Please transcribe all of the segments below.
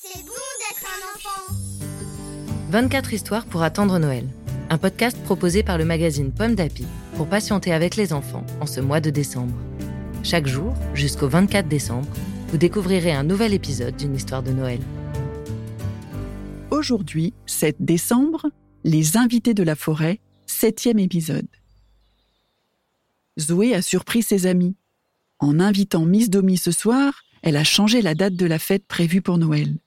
c'est bon d'être un enfant. 24 histoires pour attendre Noël. Un podcast proposé par le magazine Pomme d'Api pour patienter avec les enfants en ce mois de décembre. Chaque jour, jusqu'au 24 décembre, vous découvrirez un nouvel épisode d'une histoire de Noël. Aujourd'hui, 7 décembre, Les invités de la forêt, septième épisode. Zoé a surpris ses amis. En invitant Miss Domi ce soir, elle a changé la date de la fête prévue pour Noël.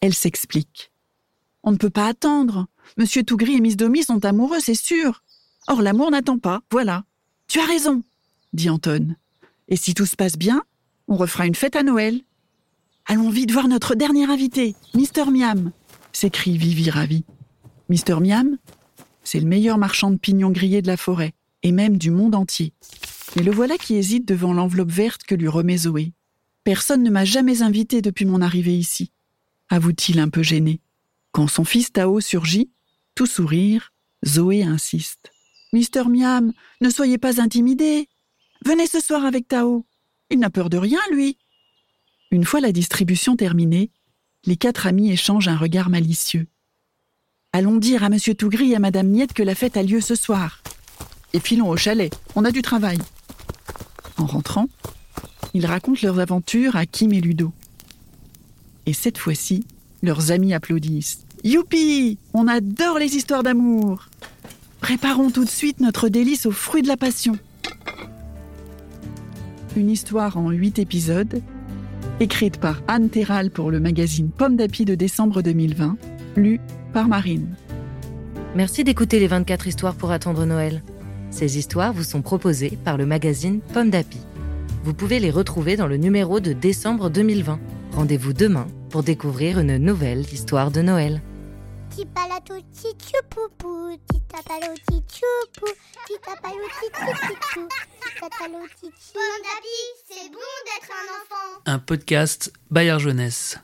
Elle s'explique. On ne peut pas attendre. Monsieur Tougri et Miss Domi sont amoureux, c'est sûr. Or, l'amour n'attend pas, voilà. Tu as raison, dit Anton. Et si tout se passe bien, on refera une fête à Noël. Allons vite voir notre dernier invité, Mister Miam, s'écrie Vivi ravi. Mister Miam, c'est le meilleur marchand de pignons grillés de la forêt, et même du monde entier. Mais le voilà qui hésite devant l'enveloppe verte que lui remet Zoé. Personne ne m'a jamais invité depuis mon arrivée ici, avoue-t-il un peu gêné. Quand son fils Tao surgit, tout sourire, Zoé insiste. Mister Miam, ne soyez pas intimidé. Venez ce soir avec Tao. Il n'a peur de rien, lui. Une fois la distribution terminée, les quatre amis échangent un regard malicieux. Allons dire à Monsieur Tougri et à Madame Niette que la fête a lieu ce soir. Et filons au chalet, on a du travail. En rentrant, ils racontent leurs aventures à Kim et Ludo. Et cette fois-ci, leurs amis applaudissent. Youpi On adore les histoires d'amour Préparons tout de suite notre délice aux fruits de la passion. Une histoire en huit épisodes, écrite par Anne Terral pour le magazine Pomme d'Api de décembre 2020, lue par Marine. Merci d'écouter les 24 histoires pour attendre Noël. Ces histoires vous sont proposées par le magazine Pomme d'Api. Vous pouvez les retrouver dans le numéro de décembre 2020. Rendez-vous demain pour découvrir une nouvelle histoire de Noël. c'est bon d'être un enfant. Un podcast Bayard Jeunesse.